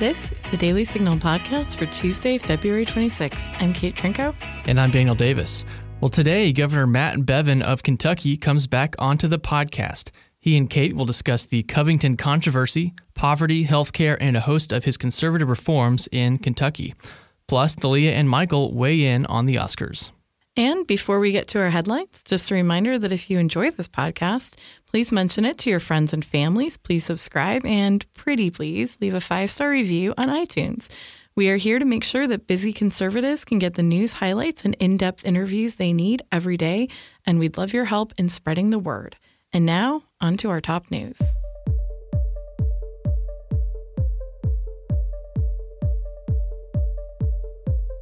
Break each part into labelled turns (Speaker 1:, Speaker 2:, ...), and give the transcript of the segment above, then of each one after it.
Speaker 1: This is the Daily Signal podcast for Tuesday, February 26th. I'm Kate Trinko.
Speaker 2: And I'm Daniel Davis. Well, today, Governor Matt Bevin of Kentucky comes back onto the podcast. He and Kate will discuss the Covington controversy, poverty, healthcare, and a host of his conservative reforms in Kentucky. Plus, Thaleigha and Michael weigh in on the Oscars.
Speaker 1: And before we get to our headlines, just a reminder that if you enjoy this podcast, please mention it to your friends and families. Please subscribe and, pretty please, leave a five star review on iTunes. We are here to make sure that busy conservatives can get the news highlights and in depth interviews they need every day, and we'd love your help in spreading the word. And now, on to our top news.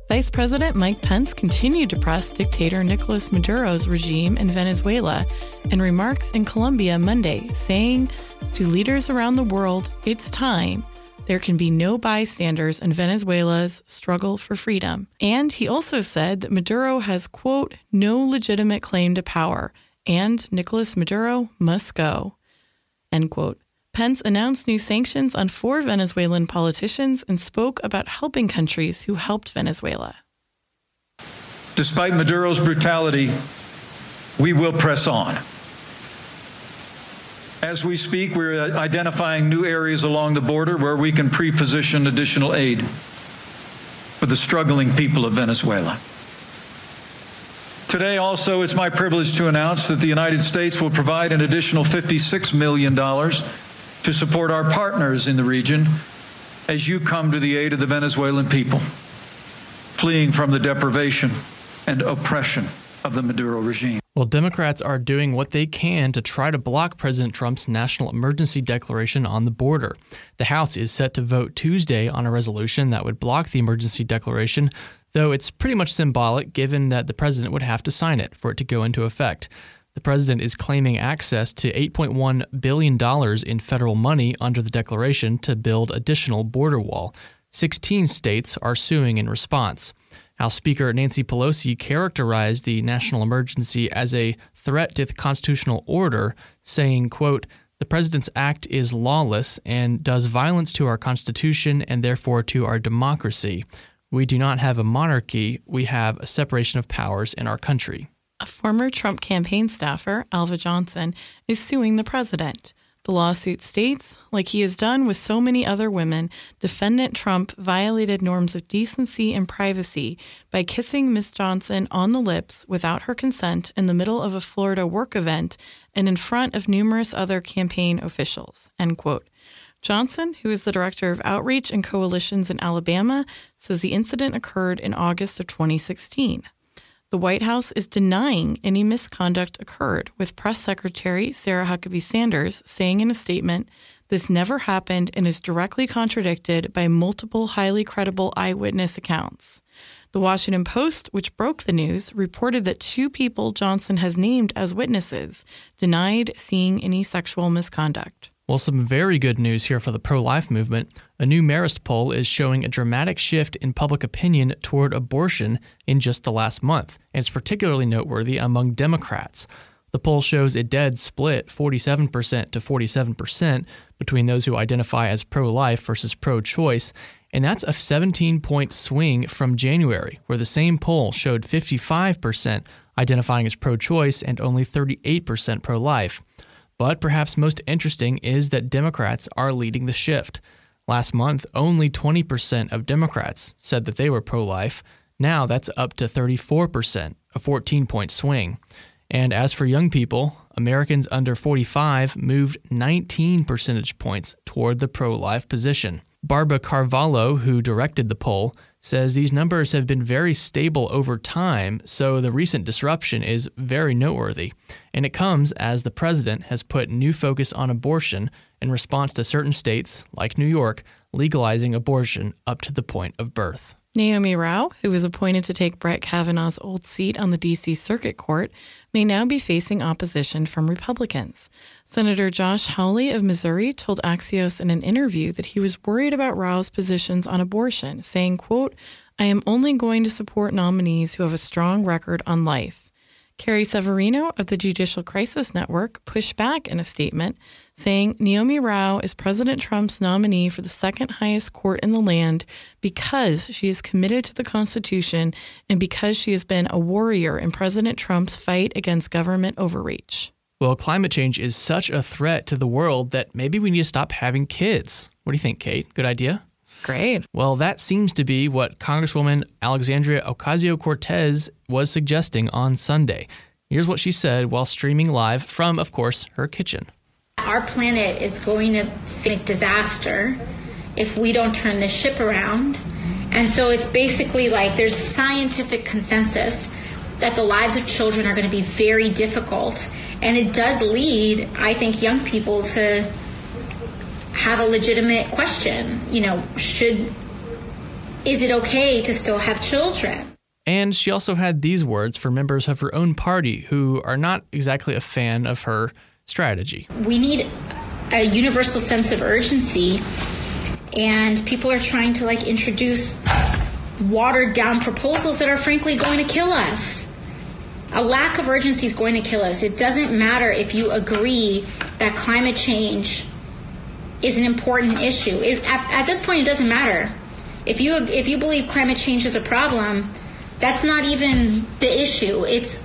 Speaker 1: Vice President Mike Pence continued to press dictator Nicolas Maduro's regime in Venezuela in remarks in Colombia Monday, saying to leaders around the world, it's time. There can be no bystanders in Venezuela's struggle for freedom. And he also said that Maduro has, quote, no legitimate claim to power, and Nicolas Maduro must go, end quote. Pence announced new sanctions on four Venezuelan politicians and spoke about helping countries who helped Venezuela.
Speaker 3: Despite Maduro's brutality, we will press on. As we speak, we're uh, identifying new areas along the border where we can pre position additional aid for the struggling people of Venezuela. Today, also, it's my privilege to announce that the United States will provide an additional $56 million to support our partners in the region as you come to the aid of the Venezuelan people fleeing from the deprivation and oppression of the Maduro regime.
Speaker 2: Well, Democrats are doing what they can to try to block President Trump's national emergency declaration on the border. The House is set to vote Tuesday on a resolution that would block the emergency declaration, though it's pretty much symbolic given that the president would have to sign it for it to go into effect. The president is claiming access to $8.1 billion in federal money under the declaration to build additional border wall. 16 states are suing in response. House Speaker Nancy Pelosi characterized the national emergency as a threat to the constitutional order, saying, quote, the president's act is lawless and does violence to our Constitution and therefore to our democracy. We do not have a monarchy, we have a separation of powers in our country.
Speaker 1: A former Trump campaign staffer, Alva Johnson, is suing the president. The lawsuit states, like he has done with so many other women, defendant Trump violated norms of decency and privacy by kissing Ms. Johnson on the lips without her consent in the middle of a Florida work event and in front of numerous other campaign officials. End quote. Johnson, who is the director of outreach and coalitions in Alabama, says the incident occurred in August of 2016. The White House is denying any misconduct occurred, with Press Secretary Sarah Huckabee Sanders saying in a statement, This never happened and is directly contradicted by multiple highly credible eyewitness accounts. The Washington Post, which broke the news, reported that two people Johnson has named as witnesses denied seeing any sexual misconduct.
Speaker 2: Well, some very good news here for the pro life movement. A new Marist poll is showing a dramatic shift in public opinion toward abortion in just the last month, and it's particularly noteworthy among Democrats. The poll shows a dead split 47% to 47% between those who identify as pro life versus pro choice, and that's a 17 point swing from January, where the same poll showed 55% identifying as pro choice and only 38% pro life. But perhaps most interesting is that Democrats are leading the shift. Last month, only 20% of Democrats said that they were pro life. Now that's up to 34%, a 14 point swing. And as for young people, Americans under 45 moved 19 percentage points toward the pro life position. Barbara Carvalho, who directed the poll, says these numbers have been very stable over time, so the recent disruption is very noteworthy. And it comes as the president has put new focus on abortion in response to certain states, like New York, legalizing abortion up to the point of birth.
Speaker 1: Neomi Rao, who was appointed to take Brett Kavanaugh's old seat on the D.C. Circuit Court, may now be facing opposition from Republicans. Senator Josh Hawley of Missouri told Axios in an interview that he was worried about Rao's positions on abortion, saying, quote, I am only going to support nominees who have a strong record on life. Carrie Severino of the Judicial Crisis Network pushed back in a statement, saying Neomi Rao is President Trump's nominee for the second highest court in the land because she is committed to the Constitution and because she has been a warrior in President Trump's fight against government overreach.
Speaker 2: Well, climate change is such a threat to the world that maybe we need to stop having kids. What do you think, Kate? Good idea?
Speaker 1: Great.
Speaker 2: Well, that seems to be what Congresswoman Alexandria Ocasio Cortez was suggesting on Sunday. Here's what she said while streaming live from, of course, her kitchen.
Speaker 4: Our planet is going to face disaster if we don't turn the ship around. And so it's basically like there's scientific consensus that the lives of children are going to be very difficult. And it does lead, I think, young people to have a legitimate question. You know, should, is it okay to still have children?
Speaker 2: And she also had these words for members of her own party who are not exactly a fan of her strategy.
Speaker 4: We need a universal sense of urgency, and people are trying to like introduce watered down proposals that are frankly going to kill us. A lack of urgency is going to kill us. It doesn't matter if you agree that climate change is an important issue. It, at, at this point, it doesn't matter. If you if you believe climate change is a problem, that's not even the issue. It's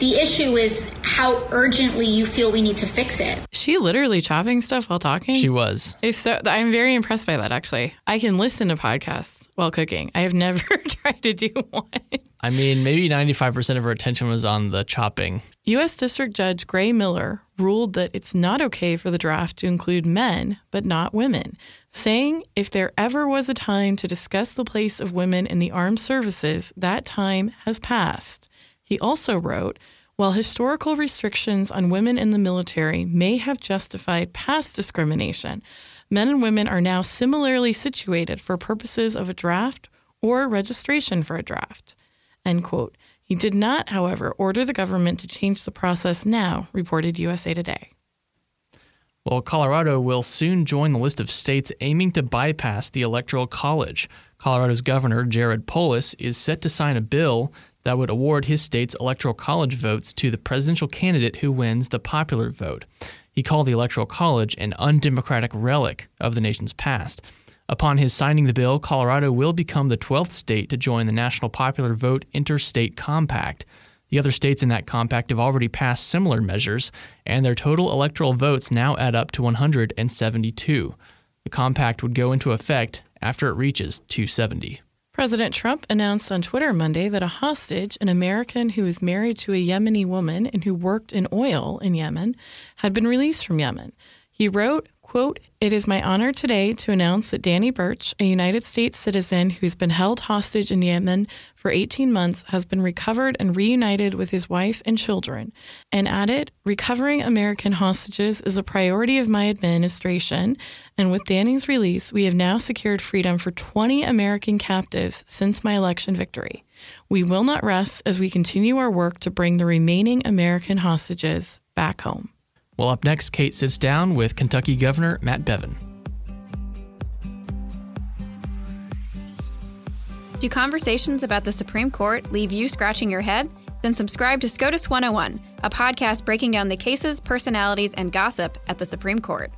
Speaker 4: the issue is how urgently you feel we need to fix it.
Speaker 1: She literally chopping stuff while talking.
Speaker 2: She was.
Speaker 1: It's so I'm very impressed by that. Actually, I can listen to podcasts while cooking. I have never tried to do one.
Speaker 2: I mean, maybe 95% of her attention was on the chopping.
Speaker 1: U.S. District Judge Gray Miller ruled that it's not okay for the draft to include men, but not women, saying if there ever was a time to discuss the place of women in the armed services, that time has passed. He also wrote, while historical restrictions on women in the military may have justified past discrimination, men and women are now similarly situated for purposes of a draft or registration for a draft. End quote. He did not, however, order the government to change the process now, reported USA Today.
Speaker 2: Well, Colorado will soon join the list of states aiming to bypass the Electoral College. Colorado's governor, Jared Polis, is set to sign a bill that would award his state's Electoral College votes to the presidential candidate who wins the popular vote. He called the Electoral College an undemocratic relic of the nation's past. Upon his signing the bill, Colorado will become the 12th state to join the National Popular Vote Interstate Compact. The other states in that compact have already passed similar measures, and their total electoral votes now add up to 172. The compact would go into effect after it reaches 270.
Speaker 1: President Trump announced on Twitter Monday that a hostage, an American who is married to a Yemeni woman and who worked in oil in Yemen, had been released from Yemen. He wrote, Quote, it is my honor today to announce that Danny Burch, a United States citizen who's been held hostage in Yemen for 18 months, has been recovered and reunited with his wife and children, and added, recovering American hostages is a priority of my administration, and with Danny's release, we have now secured freedom for 20 American captives since my election victory. We will not rest as we continue our work to bring the remaining American hostages back home.
Speaker 2: Well, up next, Kate sits down with Kentucky Governor Matt Bevin.
Speaker 5: Do conversations about the Supreme Court leave you scratching your head? Then subscribe to SCOTUS 101, a podcast breaking down the cases, personalities, and gossip at the Supreme Court.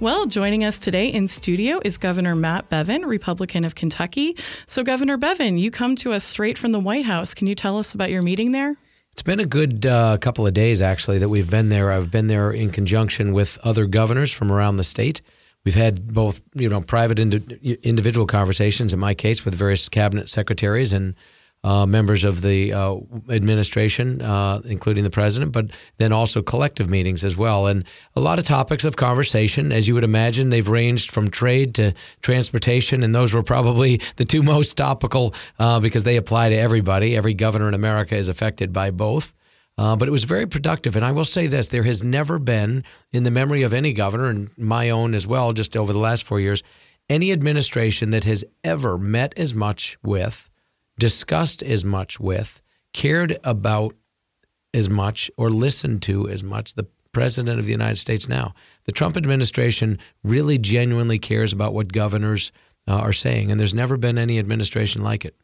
Speaker 1: Well, joining us today in studio is Governor Matt Bevin, Republican of Kentucky. So, Governor Bevin, you come to us straight from the White House. Can you tell us about your meeting there?
Speaker 6: It's been a good uh, couple of days, actually, that we've been there. I've been there in conjunction with other governors from around the state. We've had both, you know, private indi- individual conversations. In my case, with various cabinet secretaries and uh, members of the uh, administration, uh, including the president, but then also collective meetings as well. And a lot of topics of conversation. As you would imagine, they've ranged from trade to transportation, and those were probably the two most topical uh, because they apply to everybody. Every governor in America is affected by both. Uh, but it was very productive. And I will say this there has never been, in the memory of any governor, and my own as well, just over the last four years, any administration that has ever met as much with discussed as much with, cared about as much, or listened to as much the president of the United States now. The Trump administration really genuinely cares about what governors uh, are saying, and there's never been any administration like it.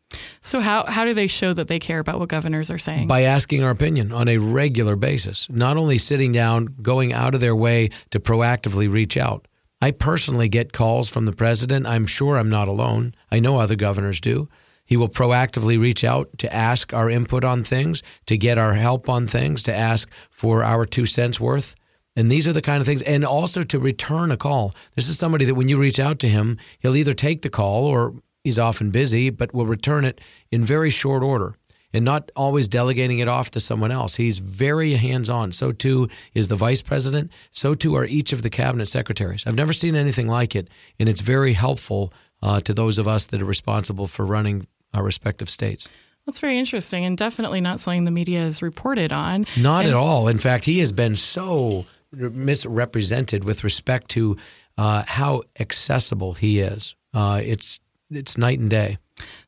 Speaker 1: So how how do they show that they care about what governors are saying?
Speaker 6: By asking our opinion on a regular basis, not only sitting down, going out of their way to proactively reach out. I personally get calls from the president. I'm sure I'm not alone. I know other governors do. He will proactively reach out to ask our input on things, to get our help on things, to ask for our two cents worth. And these are the kind of things, and also to return a call. This is somebody that when you reach out to him, he'll either take the call or he's often busy, but will return it in very short order and not always delegating it off to someone else. He's very hands on. So too is the vice president. So too are each of the cabinet secretaries. I've never seen anything like it, and it's very helpful uh, to those of us that are responsible for running our respective states.
Speaker 1: That's very interesting and definitely not something the media has reported on.
Speaker 6: Not
Speaker 1: and-
Speaker 6: at all. In fact, he has been so misrepresented with respect to uh, how accessible he is. Uh, it's it's night and day.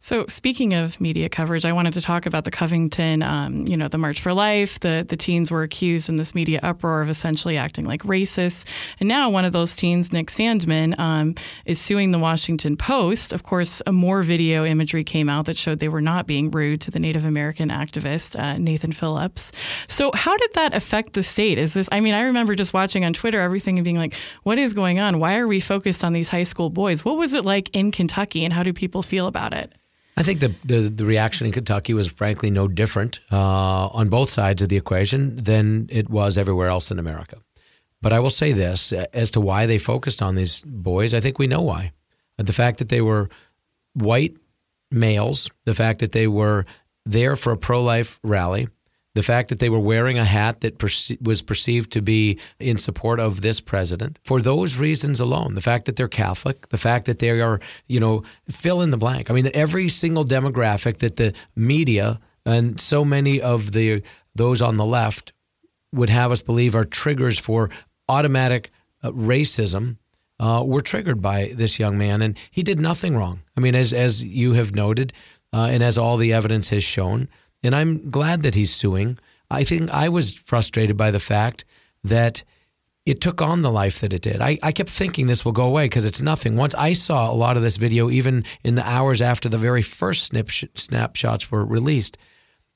Speaker 1: So, speaking of media coverage, I wanted to talk about the Covington, um, you know, the March for Life. The the teens were accused in this media uproar of essentially acting like racists, and now one of those teens, Nick Sandmann, um, is suing the Washington Post. Of course, more video imagery came out that showed they were not being rude to the Native American activist uh, Nathan Phillips. So, how did that affect the state? Is this? I mean, I remember just watching on Twitter everything and being like, "What is going on? Why are we focused on these high school boys? What was it like in Kentucky, and how do people feel about it?"
Speaker 6: I think the, the, the reaction in Kentucky was frankly no different uh, on both sides of the equation than it was everywhere else in America. But I will say this as to why they focused on these boys, I think we know why. The fact that they were white males, the fact that they were there for a pro life rally, the fact that they were wearing a hat that perce- was perceived to be in support of this president for those reasons alone the fact that they're catholic the fact that they are you know fill in the blank. I mean every single demographic that the media and so many of the those on the left would have us believe are triggers for automatic uh, racism uh, were triggered by this young man and he did nothing wrong. I mean as as you have noted uh, and as all the evidence has shown and I'm glad that he's suing. I think I was frustrated by the fact that it took on the life that it did. I, I kept thinking this will go away because it's nothing. Once I saw a lot of this video, even in the hours after the very first snip, snapshots were released,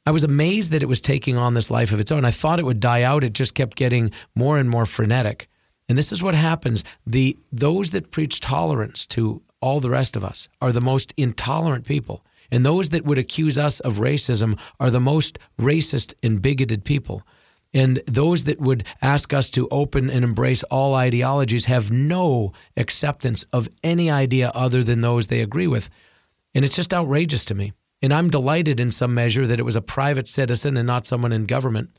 Speaker 6: I was amazed that it was taking on this life of its own. I thought it would die out. It just kept getting more and more frenetic. And this is what happens. The those that preach tolerance to all the rest of us are the most intolerant people. And those that would accuse us of racism are the most racist and bigoted people. And those that would ask us to open and embrace all ideologies have no acceptance of any idea other than those they agree with. And it's just outrageous to me. And I'm delighted in some measure that it was a private citizen and not someone in government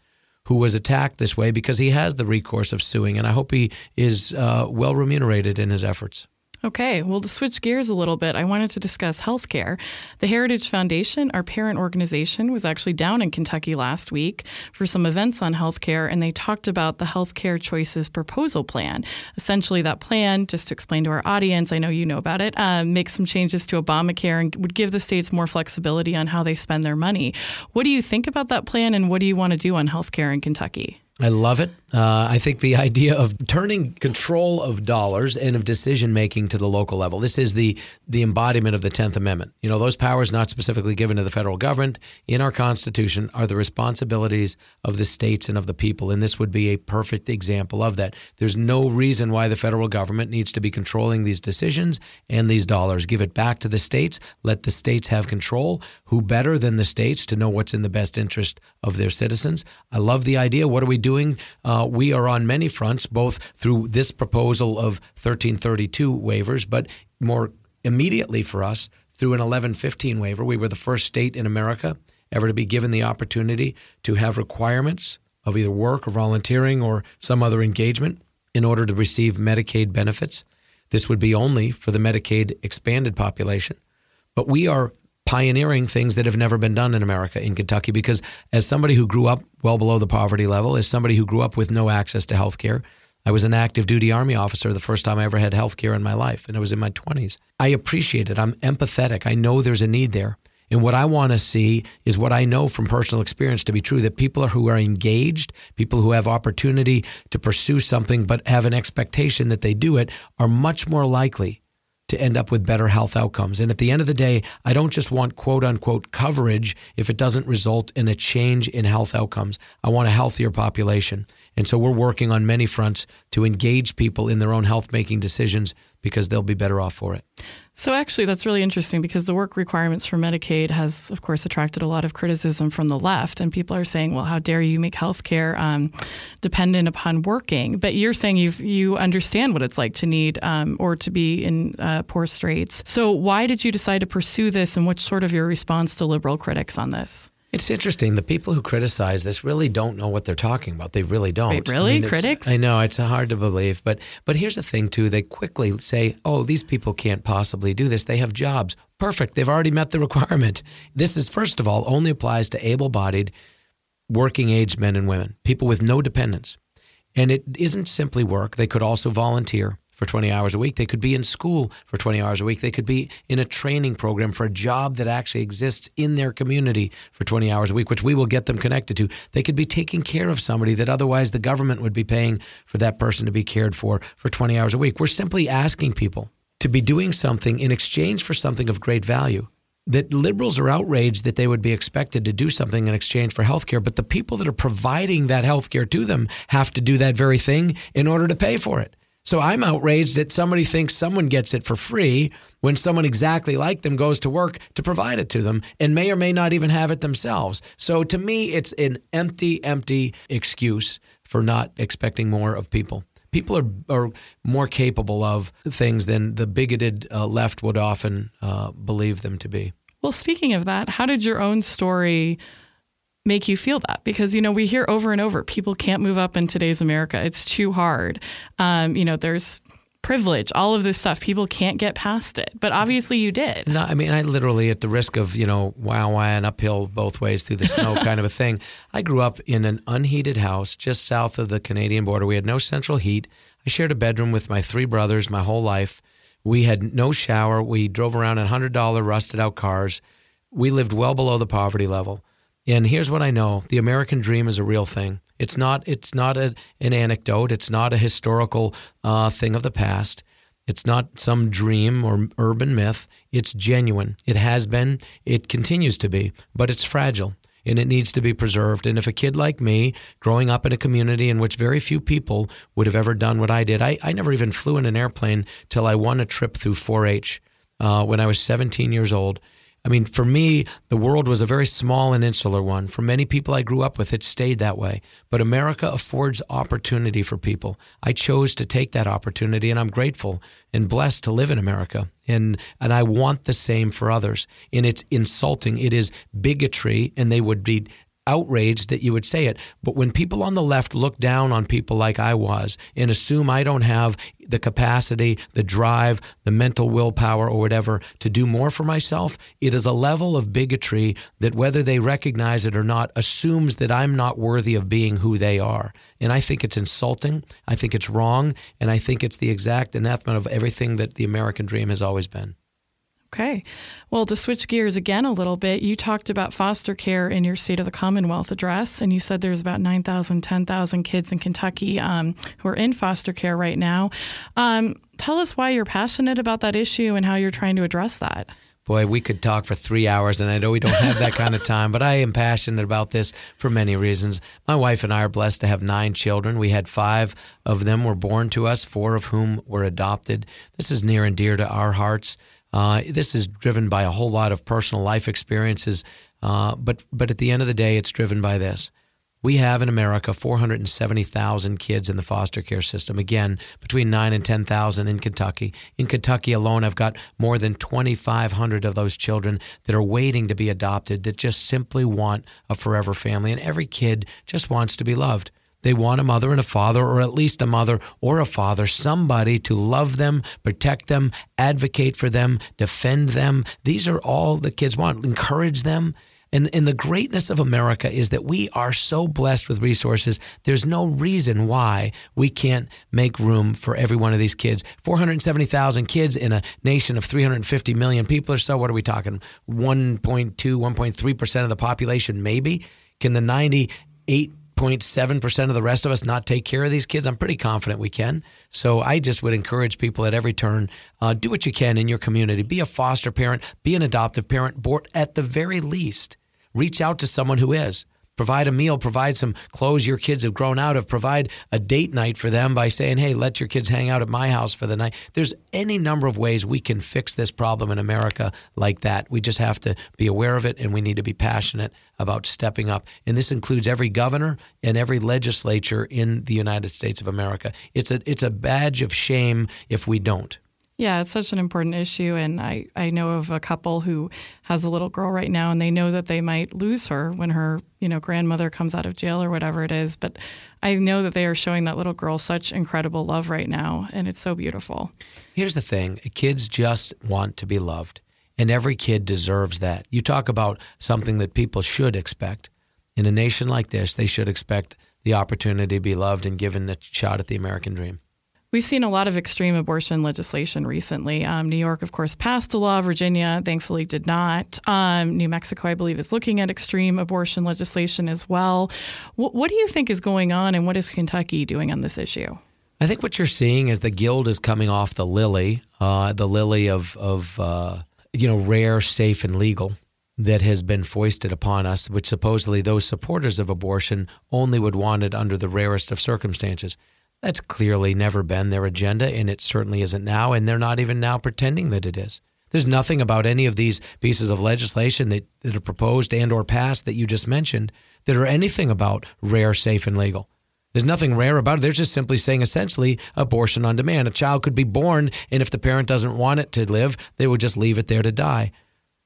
Speaker 6: who was attacked this way because he has the recourse of suing. And I hope he is uh, well remunerated in his efforts.
Speaker 1: Okay, well, to switch gears a little bit, I wanted to discuss healthcare. The Heritage Foundation, our parent organization, was actually down in Kentucky last week for some events on healthcare, and they talked about the Healthcare Choices Proposal Plan. Essentially, that plan, just to explain to our audience, I know you know about it, um, makes some changes to Obamacare and would give the states more flexibility on how they spend their money. What do you think about that plan, and what do you want to do on healthcare in Kentucky?
Speaker 6: I love it. Uh, I think the idea of turning control of dollars and of decision making to the local level. This is the the embodiment of the Tenth Amendment. You know, those powers not specifically given to the federal government in our Constitution are the responsibilities of the states and of the people, and this would be a perfect example of that. There's no reason why the federal government needs to be controlling these decisions and these dollars. Give it back to the states. Let the states have control. Who better than the states to know what's in the best interest of their citizens? I love the idea. What are we doing? Uh, Uh, we are on many fronts, both through this proposal of 1332 waivers, but more immediately for us through an 1115 waiver. We were the first state in America ever to be given the opportunity to have requirements of either work or volunteering or some other engagement in order to receive Medicaid benefits. This would be only for the Medicaid expanded population. But we are pioneering things that have never been done in America in Kentucky because as somebody who grew up well below the poverty level, as somebody who grew up with no access to health care, I was an active duty Army officer the first time I ever had health care in my life, and I was in my 20s. I appreciate it. I'm empathetic. I know there's a need there. And what I want to see is what I know from personal experience to be true that people who are engaged, people who have opportunity to pursue something but have an expectation that they do it, are much more likely to end up with better health outcomes. And at the end of the day, I don't just want quote unquote coverage if it doesn't result in a change in health outcomes. I want a healthier population. And so we're working on many fronts to engage people in their own health making decisions because they'll be better off for it.
Speaker 1: So actually that's really interesting because the work requirements for Medicaid has of course attracted a lot of criticism from the left and people are saying, well, how dare you make healthcare um, dependent upon working? But you're saying you you understand what it's like to need um, or to be in uh, poor straits. So why did you decide to pursue this and what's sort of your response to liberal critics on this?
Speaker 6: It's interesting. The people who criticize this really don't know what they're talking about. They really don't.
Speaker 1: Wait, really?
Speaker 6: I mean,
Speaker 1: Critics?
Speaker 6: I know it's hard to believe, but but here's the thing too. They quickly say, "Oh, these people can't possibly do this. They have jobs. Perfect. They've already met the requirement." This is first of all only applies to able-bodied, working-age men and women, people with no dependents, and it isn't simply work. They could also volunteer for 20 hours a week. They could be in school for 20 hours a week. They could be in a training program for a job that actually exists in their community for 20 hours a week, which we will get them connected to. They could be taking care of somebody that otherwise the government would be paying for that person to be cared for for 20 hours a week. We're simply asking people to be doing something in exchange for something of great value that liberals are outraged that they would be expected to do something in exchange for health care, but the people that are providing that health care to them have to do that very thing in order to pay for it. So I'm outraged that somebody thinks someone gets it for free when someone exactly like them goes to work to provide it to them and may or may not even have it themselves. So to me, it's an empty, empty excuse for not expecting more of people. People are, are more capable of things than the bigoted uh, left would often uh, believe them to be.
Speaker 1: Well, speaking of that, how did your own story make you feel that because you know we hear over and over people can't move up in today's America. It's too hard. Um, you know, there's privilege, all of this stuff. People can't get past it, but obviously you did.
Speaker 6: No, I mean, I literally, at the risk of you know, wow, wow, and uphill both ways through the snow, kind of a thing. I grew up in an unheated house just south of the Canadian border. We had no central heat. I shared a bedroom with my three brothers my whole life. We had no shower. We drove around in hundred dollar rusted out cars. We lived well below the poverty level. And here's what I know: the American dream is a real thing. It's not. It's not a, an anecdote. It's not a historical uh, thing of the past. It's not some dream or urban myth. It's genuine. It has been. It continues to be. But it's fragile and it needs to be preserved. And if a kid like me, growing up in a community in which very few people would have ever done what I did, I, I never even flew in an airplane till I won a trip through 4-H uh, when I was 17 years old. I mean, for me, the world was a very small and insular one. For many people I grew up with, it stayed that way. But America affords opportunity for people. I chose to take that opportunity, and I'm grateful and blessed to live in America. And, and I want the same for others. And it's insulting. It is bigotry, and they would be outraged that you would say it. But when people on the left look down on people like I was and assume I don't have the capacity, the drive, the mental willpower, or whatever to do more for myself, it is a level of bigotry that, whether they recognize it or not, assumes that I'm not worthy of being who they are. And I think it's insulting. I think it's wrong. And I think it's the exact anathema of everything that the American dream has always been.
Speaker 1: Okay. Well, to switch gears again a little bit, you talked about foster care in your State of the Commonwealth address, and you said there's about 9,000, 10,000 kids in Kentucky um, who are in foster care right now. Um, tell us why you're passionate about that issue and how you're trying to address that.
Speaker 6: Boy, we could talk for three hours, and I know we don't have that kind of time, but I am passionate about this for many reasons. My wife and I are blessed to have nine children. We had five of them were born to us, four of whom were adopted. This is near and dear to our hearts. Uh, this is driven by a whole lot of personal life experiences, uh, but but at the end of the day, it's driven by this. We have in America 470,000 kids in the foster care system. Again, between 9 and 10,000 in Kentucky. In Kentucky alone, I've got more than 2,500 of those children that are waiting to be adopted that just simply want a forever family. And every kid just wants to be loved. They want a mother and a father, or at least a mother or a father, somebody to love them, protect them, advocate for them, defend them. These are all the kids want. Encourage them. And, and the greatness of America is that we are so blessed with resources. There's no reason why we can't make room for every one of these kids. 470,000 kids in a nation of 350 million people or so. What are we talking? 1.2, 1.3% of the population, maybe? Can the 98 0.7% of the rest of us not take care of these kids? I'm pretty confident we can. So I just would encourage people at every turn uh, do what you can in your community. Be a foster parent, be an adoptive parent, or at the very least, reach out to someone who is provide a meal, provide some clothes your kids have grown out of, provide a date night for them by saying, hey, let your kids hang out at my house for the night. There's any number of ways we can fix this problem in America like that. We just have to be aware of it and we need to be passionate about stepping up. And this includes every governor and every legislature in the United States of America. It's a, it's a badge of shame if we don't.
Speaker 1: Yeah, it's such an important issue. And I, I know of a couple who has a little girl right now and they know that they might lose her when her, you know, grandmother comes out of jail or whatever it is. But I know that they are showing that little girl such incredible love right now. And it's so beautiful.
Speaker 6: Here's the thing kids just want to be loved. And every kid deserves that. You talk about something that people should expect. In a nation like this, they should expect the opportunity to be loved and given a shot at the American dream.
Speaker 1: We've seen a lot of extreme abortion legislation recently. Um, New York, of course, passed a law. Virginia, thankfully, did not. Um, New Mexico, I believe, is looking at extreme abortion legislation as well. W- what do you think is going on, and what is Kentucky doing on this issue?
Speaker 6: I think what you're seeing is the gild is coming off the lily, uh, the lily of, of uh, you know, rare, safe, and legal that has been foisted upon us, which supposedly those supporters of abortion only would want it under the rarest of circumstances. That's clearly never been their agenda, and it certainly isn't now, and they're not even now pretending that it is. There's nothing about any of these pieces of legislation that, that are proposed and or passed that you just mentioned that are anything about rare, safe, and legal. There's nothing rare about it. They're just simply saying essentially abortion on demand. A child could be born, and if the parent doesn't want it to live, they would just leave it there to die.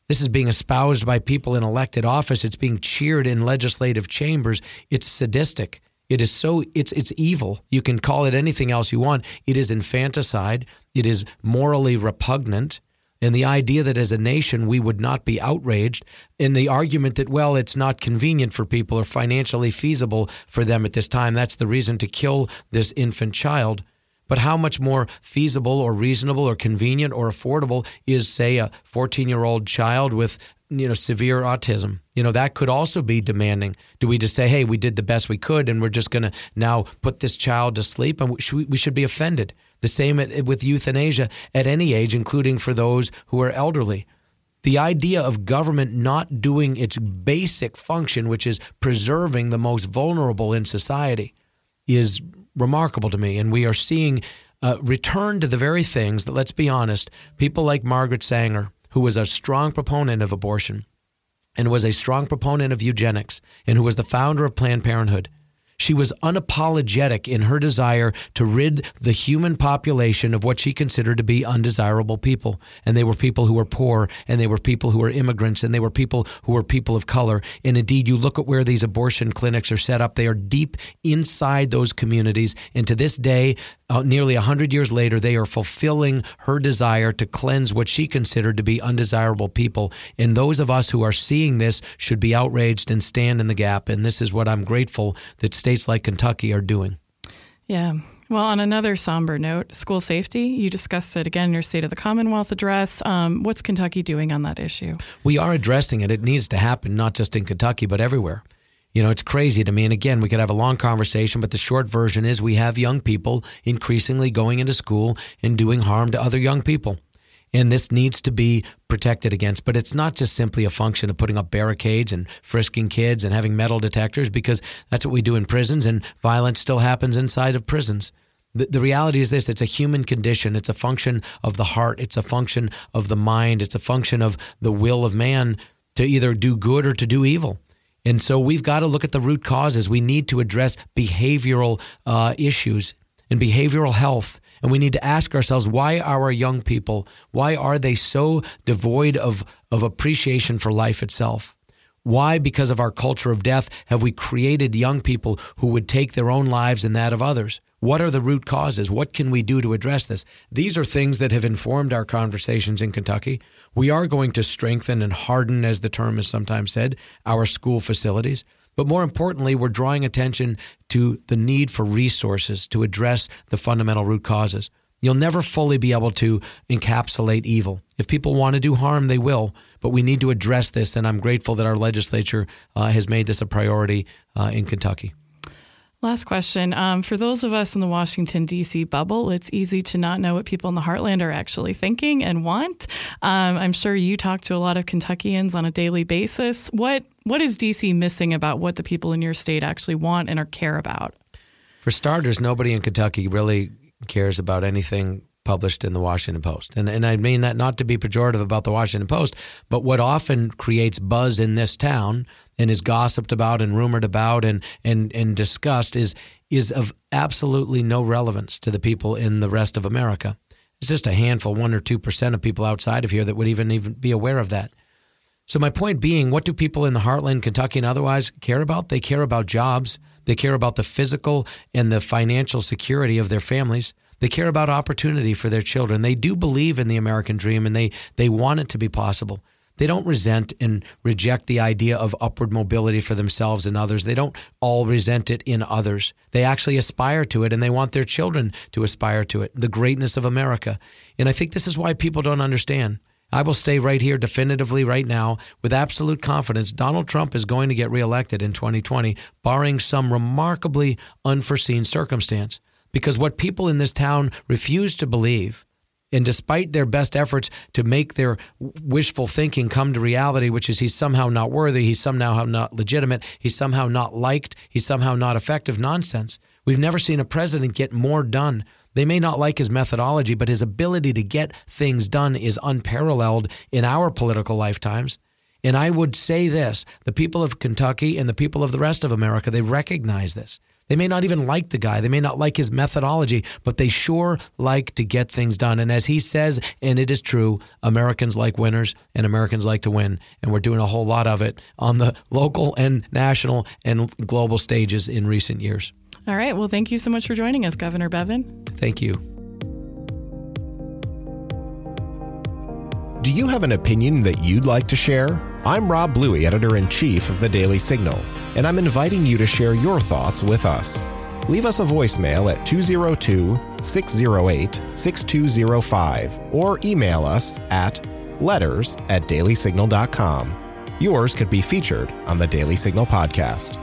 Speaker 6: This is being espoused by people in elected office. It's being cheered in legislative chambers. It's sadistic. It is so it's it's evil. You can call it anything else you want. It is infanticide. It is morally repugnant. And the idea that as a nation we would not be outraged, and the argument that, well, it's not convenient for people or financially feasible for them at this time, that's the reason to kill this infant child. But how much more feasible or reasonable or convenient or affordable is, say, a 14 year old child with you know severe autism. You know that could also be demanding. Do we just say hey we did the best we could and we're just going to now put this child to sleep and we should be offended. The same with euthanasia at any age including for those who are elderly. The idea of government not doing its basic function which is preserving the most vulnerable in society is remarkable to me and we are seeing uh, return to the very things that let's be honest people like margaret sanger who was a strong proponent of abortion and was a strong proponent of eugenics and who was the founder of Planned Parenthood. She was unapologetic in her desire to rid the human population of what she considered to be undesirable people. And they were people who were poor, and they were people who were immigrants, and they were people who were people of color. And indeed, you look at where these abortion clinics are set up, they are deep inside those communities. And to this day, uh, nearly 100 years later, they are fulfilling her desire to cleanse what she considered to be undesirable people. And those of us who are seeing this should be outraged and stand in the gap. And this is what I'm grateful that state states like Kentucky are doing.
Speaker 1: Yeah. Well, on another somber note, school safety, you discussed it again in your State of the Commonwealth address. Um, what's Kentucky doing on that issue?
Speaker 6: We are addressing it. It needs to happen, not just in Kentucky, but everywhere. You know, it's crazy to me. And again, we could have a long conversation, but the short version is we have young people increasingly going into school and doing harm to other young people and this needs to be protected against. But it's not just simply a function of putting up barricades and frisking kids and having metal detectors because that's what we do in prisons, and violence still happens inside of prisons. The, the reality is this it's a human condition. It's a function of the heart. It's a function of the mind. It's a function of the will of man to either do good or to do evil. And so we've got to look at the root causes. We need to address behavioral uh, issues and behavioral health and we need to ask ourselves why are our young people, why are they so devoid of, of appreciation for life itself? Why, because of our culture of death, have we created young people who would take their own lives and that of others? What are the root causes? What can we do to address this? These are things that have informed our conversations in Kentucky. We are going to strengthen and harden, as the term is sometimes said, our school facilities. But more importantly, we're drawing attention to the need for resources to address the fundamental root causes. You'll never fully be able to encapsulate evil. If people want to do harm, they will, but we need to address this, and I'm grateful that our legislature uh, has made this a priority uh, in Kentucky.
Speaker 1: Last question. Um, for those of us in the Washington, D.C. bubble, it's easy to not know what people in the heartland are actually thinking and want. Um, I'm sure you talk to a lot of Kentuckians on a daily basis. What What is D.C. missing about what the people in your state actually want and or care about?
Speaker 6: For starters, nobody in Kentucky really cares about anything published in the Washington Post. And, and I mean that not to be pejorative about the Washington Post, but what often creates buzz in this town and is gossiped about and rumored about and, and, and discussed is, is of absolutely no relevance to the people in the rest of America. It's just a handful, one or two percent of people outside of here that would even even be aware of that. So my point being, what do people in the heartland, Kentucky, and otherwise care about? They care about jobs. They care about the physical and the financial security of their families. They care about opportunity for their children. They do believe in the American dream and they, they want it to be possible. They don't resent and reject the idea of upward mobility for themselves and others. They don't all resent it in others. They actually aspire to it and they want their children to aspire to it, the greatness of America. And I think this is why people don't understand. I will stay right here definitively right now with absolute confidence Donald Trump is going to get reelected in 2020, barring some remarkably unforeseen circumstance. Because what people in this town refuse to believe, and despite their best efforts to make their wishful thinking come to reality, which is he's somehow not worthy, he's somehow not legitimate, he's somehow not liked, he's somehow not effective nonsense. We've never seen a president get more done. They may not like his methodology, but his ability to get things done is unparalleled in our political lifetimes. And I would say this the people of Kentucky and the people of the rest of America, they recognize this. They may not even like the guy. They may not like his methodology, but they sure like to get things done. And as he says, and it is true, Americans like winners and Americans like to win. And we're doing a whole lot of it on the local and national and global stages in recent years.
Speaker 1: All right. Well, thank you so much for joining us, Governor Bevin.
Speaker 6: Thank you.
Speaker 7: Do you have an opinion that you'd like to share? I'm Rob Bluey, editor in chief of the Daily Signal, and I'm inviting you to share your thoughts with us. Leave us a voicemail at 202 608 6205 or email us at letters at dailysignal.com. Yours could be featured on the Daily Signal podcast.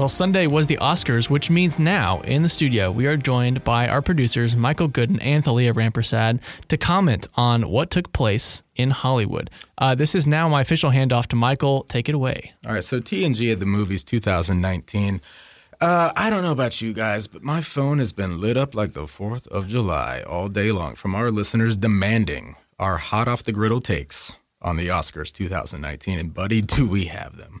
Speaker 2: Well, Sunday was the Oscars, which means now in the studio we are joined by our producers Michael Goodin and Thaleigha Rampersad to comment on what took place in Hollywood. Uh, this is now my official handoff to Michael. Take it away.
Speaker 8: All right, so TNG at the movies 2019. Uh, I don't know about you guys, but my phone has been lit up like the 4th of July all day long from our listeners demanding our hot off the griddle takes on the Oscars 2019. And, buddy, do we have them.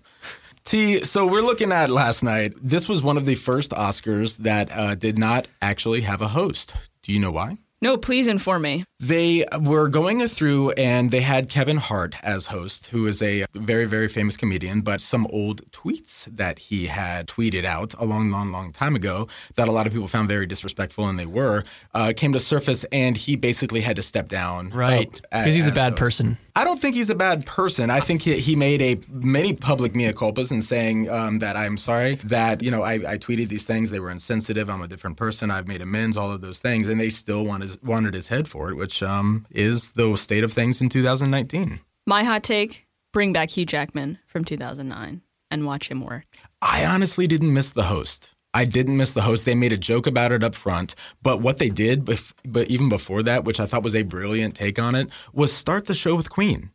Speaker 8: T, so we're looking at last night. This was one of the first Oscars that uh, did not actually have a host. Do you know why?
Speaker 5: No, please inform me.
Speaker 8: They were going through and they had Kevin Hart as host, who is a very, very famous comedian, but some old tweets that he had tweeted out a long, long, long time ago that a lot of people found very disrespectful, and they were, uh, came to surface, and he basically had to step down.
Speaker 2: Right. Because he's a bad host. person.
Speaker 8: I don't think he's a bad person. I think he, he made a many public mea culpas in saying um, that I'm sorry that you know I, I, tweeted these things. They were insensitive. I'm a different person. I've made amends. All of those things, and they still wanted wanted his head for it, which um, is the state of things in 2019.
Speaker 5: My hot take: bring back Hugh Jackman from 2009 and watch him work.
Speaker 8: I honestly didn't miss the host. I didn't miss the host. They made a joke about it up front, but what they did, but even before that, which I thought was a brilliant take on it, was start the show with Queen.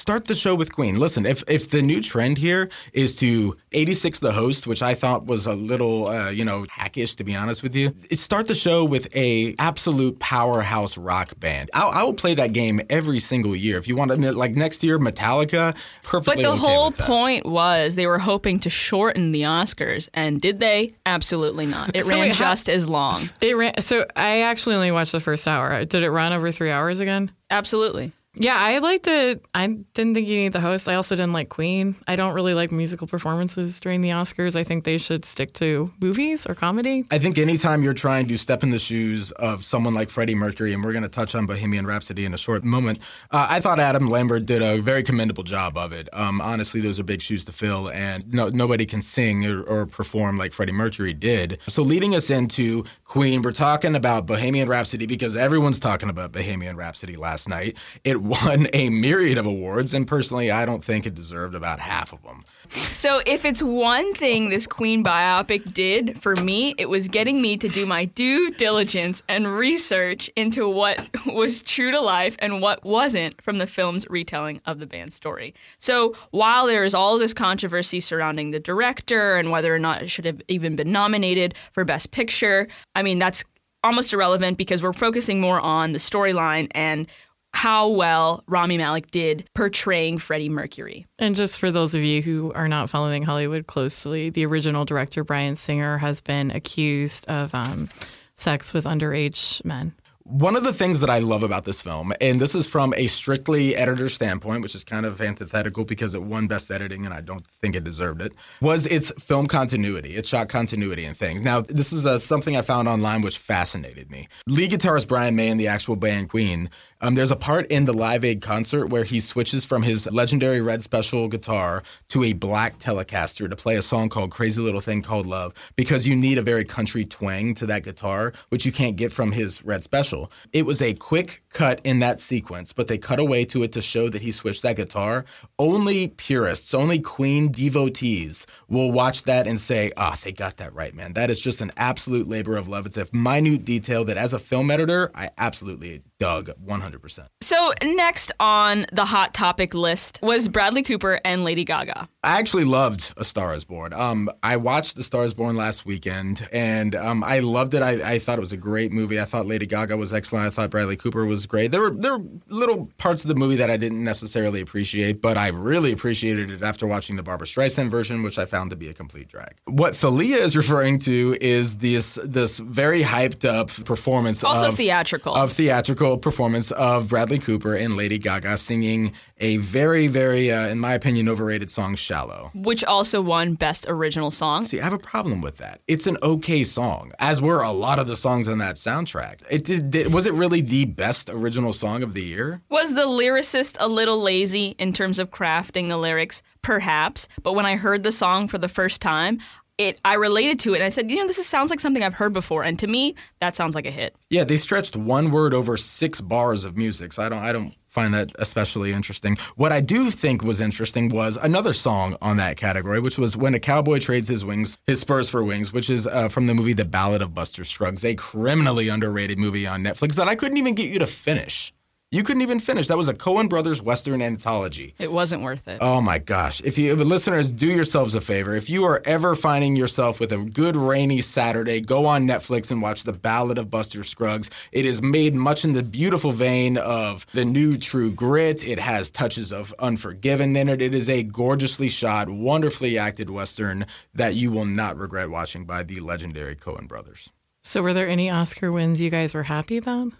Speaker 8: Start the show with Queen. Listen, if if the new trend here is to 86 the host, which I thought was a little, uh, you know, hackish to be honest with you, start the show with a absolute powerhouse rock band. I'll, I will play that game every single year. If you want to, like next year, Metallica, perfectly.
Speaker 5: But the
Speaker 8: okay
Speaker 5: whole point was they were hoping to shorten the Oscars, and did they? Absolutely not. It so ran wait, just how, as long.
Speaker 1: It ran. So I actually only watched the first hour. Did it run over three hours again?
Speaker 5: Absolutely.
Speaker 1: Yeah, I liked it. I didn't think you need the host. I also didn't like Queen. I don't really like musical performances during the Oscars. I think they should stick to movies or comedy.
Speaker 8: I think anytime you're trying to step in the shoes of someone like Freddie Mercury, and we're going to touch on Bohemian Rhapsody in a short moment, uh, I thought Adam Lambert did a very commendable job of it. Um, honestly, those are big shoes to fill, and no, nobody can sing or, or perform like Freddie Mercury did. So, leading us into Queen, we're talking about Bohemian Rhapsody because everyone's talking about Bohemian Rhapsody last night. It It won a myriad of awards, and personally, I don't think it deserved about half of them.
Speaker 9: So, if it's one thing this Queen biopic did for me, it was getting me to do my due diligence and research into what was true to life and what wasn't from the film's retelling of the band's story. So, while there is all this controversy surrounding the director and whether or not it should have even been nominated for Best Picture, I mean, that's almost irrelevant because we're focusing more on the storyline and how well Rami Malek did portraying Freddie Mercury.
Speaker 1: And just for those of you who are not following Hollywood closely, the original director, Bryan Singer, has been accused of um, sex with underage men.
Speaker 8: One of the things that I love about this film, and this is from a strictly editor standpoint, which is kind of antithetical because it won Best Editing and I don't think it deserved it, was its film continuity, its shot continuity and things. Now, this is uh, something I found online which fascinated me. Lead guitarist Brian May and the actual band Queen um, there's a part in the Live Aid concert where he switches from his legendary red special guitar to a black Telecaster to play a song called Crazy Little Thing Called Love because you need a very country twang to that guitar, which you can't get from his red special. It was a quick cut in that sequence, but they cut away to it to show that he switched that guitar. Only purists, only Queen devotees will watch that and say, ah, oh, they got that right, man. That is just an absolute labor of love. It's a minute detail that as a film editor, I absolutely dug 100%.
Speaker 9: So, next on the hot topic list was Bradley Cooper and Lady Gaga.
Speaker 8: I actually loved A Star is Born. Um, I watched A Star is Born last weekend and um, I loved it. I, I, thought it was a great movie. I thought Lady Gaga was excellent. I thought Bradley Cooper was great. There were, there were little parts of the movie that I didn't necessarily appreciate, but I really appreciated it after watching the Barbra Streisand version, which I found to be a complete drag. What Thaleigha is referring to is this, this very hyped up performance
Speaker 9: also
Speaker 8: of,
Speaker 9: theatrical.
Speaker 8: of theatrical performance of Bradley Cooper and Lady Gaga singing a very, very, uh, in my opinion, overrated song, Shallow.
Speaker 9: Which also won Best Original Song.
Speaker 8: See, I have a problem with that. It's an okay song, as were a lot of the songs on that soundtrack. It did, did was it really the best original song of the year?
Speaker 9: Was the lyricist a little lazy in terms of crafting the lyrics? Perhaps. But when I heard the song for the first time, it I related to it and I said, you know, this is, sounds like something I've heard before, and to me, that sounds like a hit.
Speaker 8: Yeah, they stretched one word over six bars of music, so I don't I don't find that especially interesting. What I do think was interesting was another song on that category, which was when a cowboy trades his wings, his spurs for wings, which is uh, from the movie The Ballad of Buster Scruggs, a criminally underrated movie on Netflix that I couldn't even get you to finish. You couldn't even finish. That was a Coen Brothers Western anthology.
Speaker 9: It wasn't worth it.
Speaker 8: Oh my gosh. If you listeners, do yourselves a favor. If you are ever finding yourself with a good rainy Saturday, go on Netflix and watch The Ballad of Buster Scruggs. It is made much in the beautiful vein of the new True Grit. It has touches of Unforgiven in it. It is a gorgeously shot, wonderfully acted Western that you will not regret watching by the legendary Coen Brothers.
Speaker 1: So, were there any Oscar wins you guys were happy about?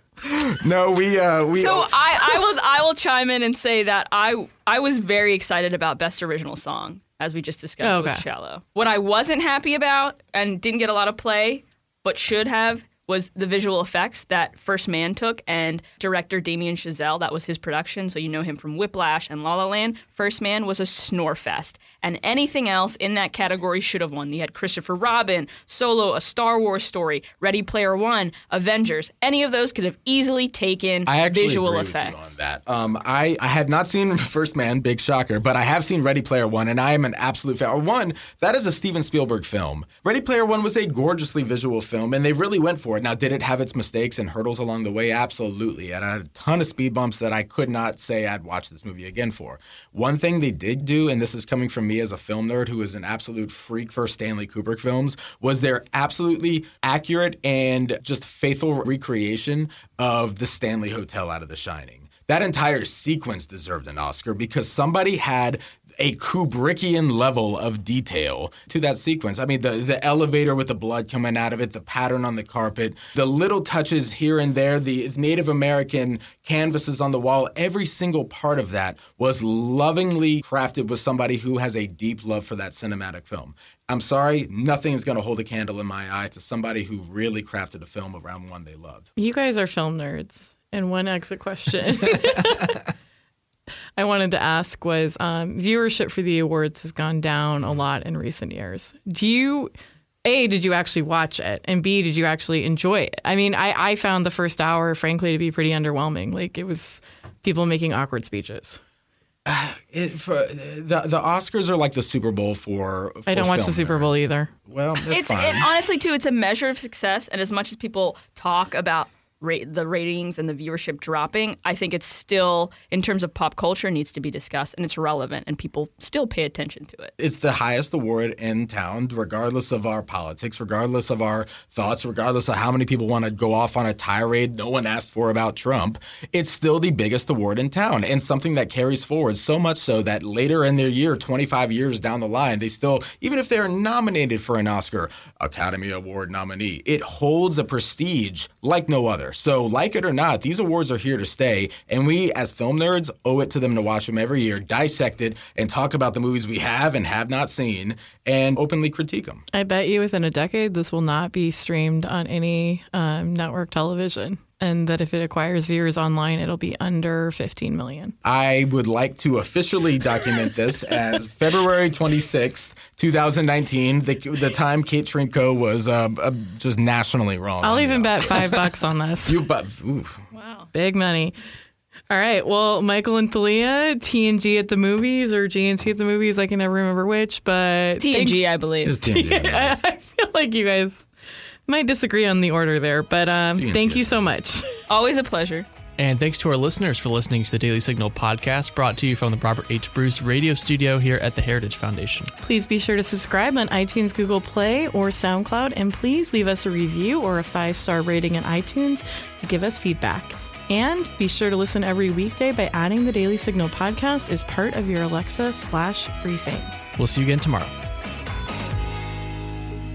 Speaker 8: No, we uh, we.
Speaker 9: So I, I will I will chime in and say that I I was very excited about best original song as we just discussed okay. with Shallow. What I wasn't happy about and didn't get a lot of play, but should have was the visual effects that First Man took and director Damien Chazelle. That was his production, so you know him from Whiplash and La La Land. First Man was a snore fest, and anything else in that category should have won. You had Christopher Robin, Solo, A Star Wars Story, Ready Player One, Avengers. Any of those could have easily taken
Speaker 8: I actually
Speaker 9: visual
Speaker 8: agree
Speaker 9: effects.
Speaker 8: With you on that, um, I I have not seen First Man, big shocker, but I have seen Ready Player One, and I am an absolute fan. One, that is a Steven Spielberg film. Ready Player One was a gorgeously visual film, and they really went for it. Now, did it have its mistakes and hurdles along the way? Absolutely. It had a ton of speed bumps that I could not say I'd watch this movie again for. One thing they did do, and this is coming from me as a film nerd who is an absolute freak for Stanley Kubrick films, was their absolutely accurate and just faithful recreation of the Stanley Hotel out of The Shining. That entire sequence deserved an Oscar because somebody had a Kubrickian level of detail to that sequence. I mean, the, the elevator with the blood coming out of it, the pattern on the carpet, the little touches here and there, the Native American canvases on the wall, every single part of that was lovingly crafted with somebody who has a deep love for that cinematic film. I'm sorry, nothing is going to hold a candle in my eye to somebody who really crafted a film around one they loved.
Speaker 1: You guys are film nerds. And one exit question. I wanted to ask was um, viewership for the awards has gone down a lot in recent years. Do you a, did you actually watch it? And B, did you actually enjoy it? I mean, I, I found the first hour, frankly, to be pretty underwhelming. Like it was people making awkward speeches.
Speaker 8: It, for, the the Oscars are like the Super Bowl for. for
Speaker 1: I don't watch the Super Bowl
Speaker 8: nerds.
Speaker 1: either.
Speaker 8: Well, that's
Speaker 9: it's
Speaker 8: fine.
Speaker 9: it, honestly too. It's a measure of success, and as much as people talk about rate the ratings and the viewership dropping, I think it's still in terms of pop culture needs to be discussed, and it's relevant, and people still pay attention to it.
Speaker 8: it's the highest award in town, regardless of our politics, regardless of our thoughts, regardless of how many people want to go off on a tirade no one asked for about Trump. It's still the biggest award in town and something that carries forward so much so that later in their year, 25 years down the line, they still, even if they're nominated for an Oscar, Academy Award nominee, it holds a prestige like no other. So, like it or not, these awards are here to stay, and we as film nerds owe it to them to watch them every year, dissect it, and talk about the movies we have and have not seen, and openly critique them.
Speaker 1: I bet you within a decade, this will not be streamed on any um, network television. And that if it acquires viewers online, it'll be under 15 million.
Speaker 8: I would like to officially document this as February 26th, 2019, the, the time Kate Trinko was uh, uh, just nationally wrong.
Speaker 1: I'll even bet five bucks on this.
Speaker 8: You bet. oof.
Speaker 1: Big money. All right. Well, Michael and Thaleigha, TNG at the movies or GNT at the movies. I can never remember which, but
Speaker 9: TNG, I believe.
Speaker 8: Just TNG.
Speaker 1: I, I feel like you guys might disagree on the order there, but um, thank you so much.
Speaker 9: Always a pleasure.
Speaker 2: And thanks to our listeners for listening to the Daily Signal podcast brought to you from the Robert H. Bruce radio studio here at the Heritage Foundation.
Speaker 1: Please be sure to subscribe on iTunes, Google Play, or SoundCloud, and please leave us a review or a five star rating in iTunes to give us feedback. And be sure to listen every weekday by adding the Daily Signal podcast as part of your Alexa flash briefing.
Speaker 2: We'll see you again tomorrow.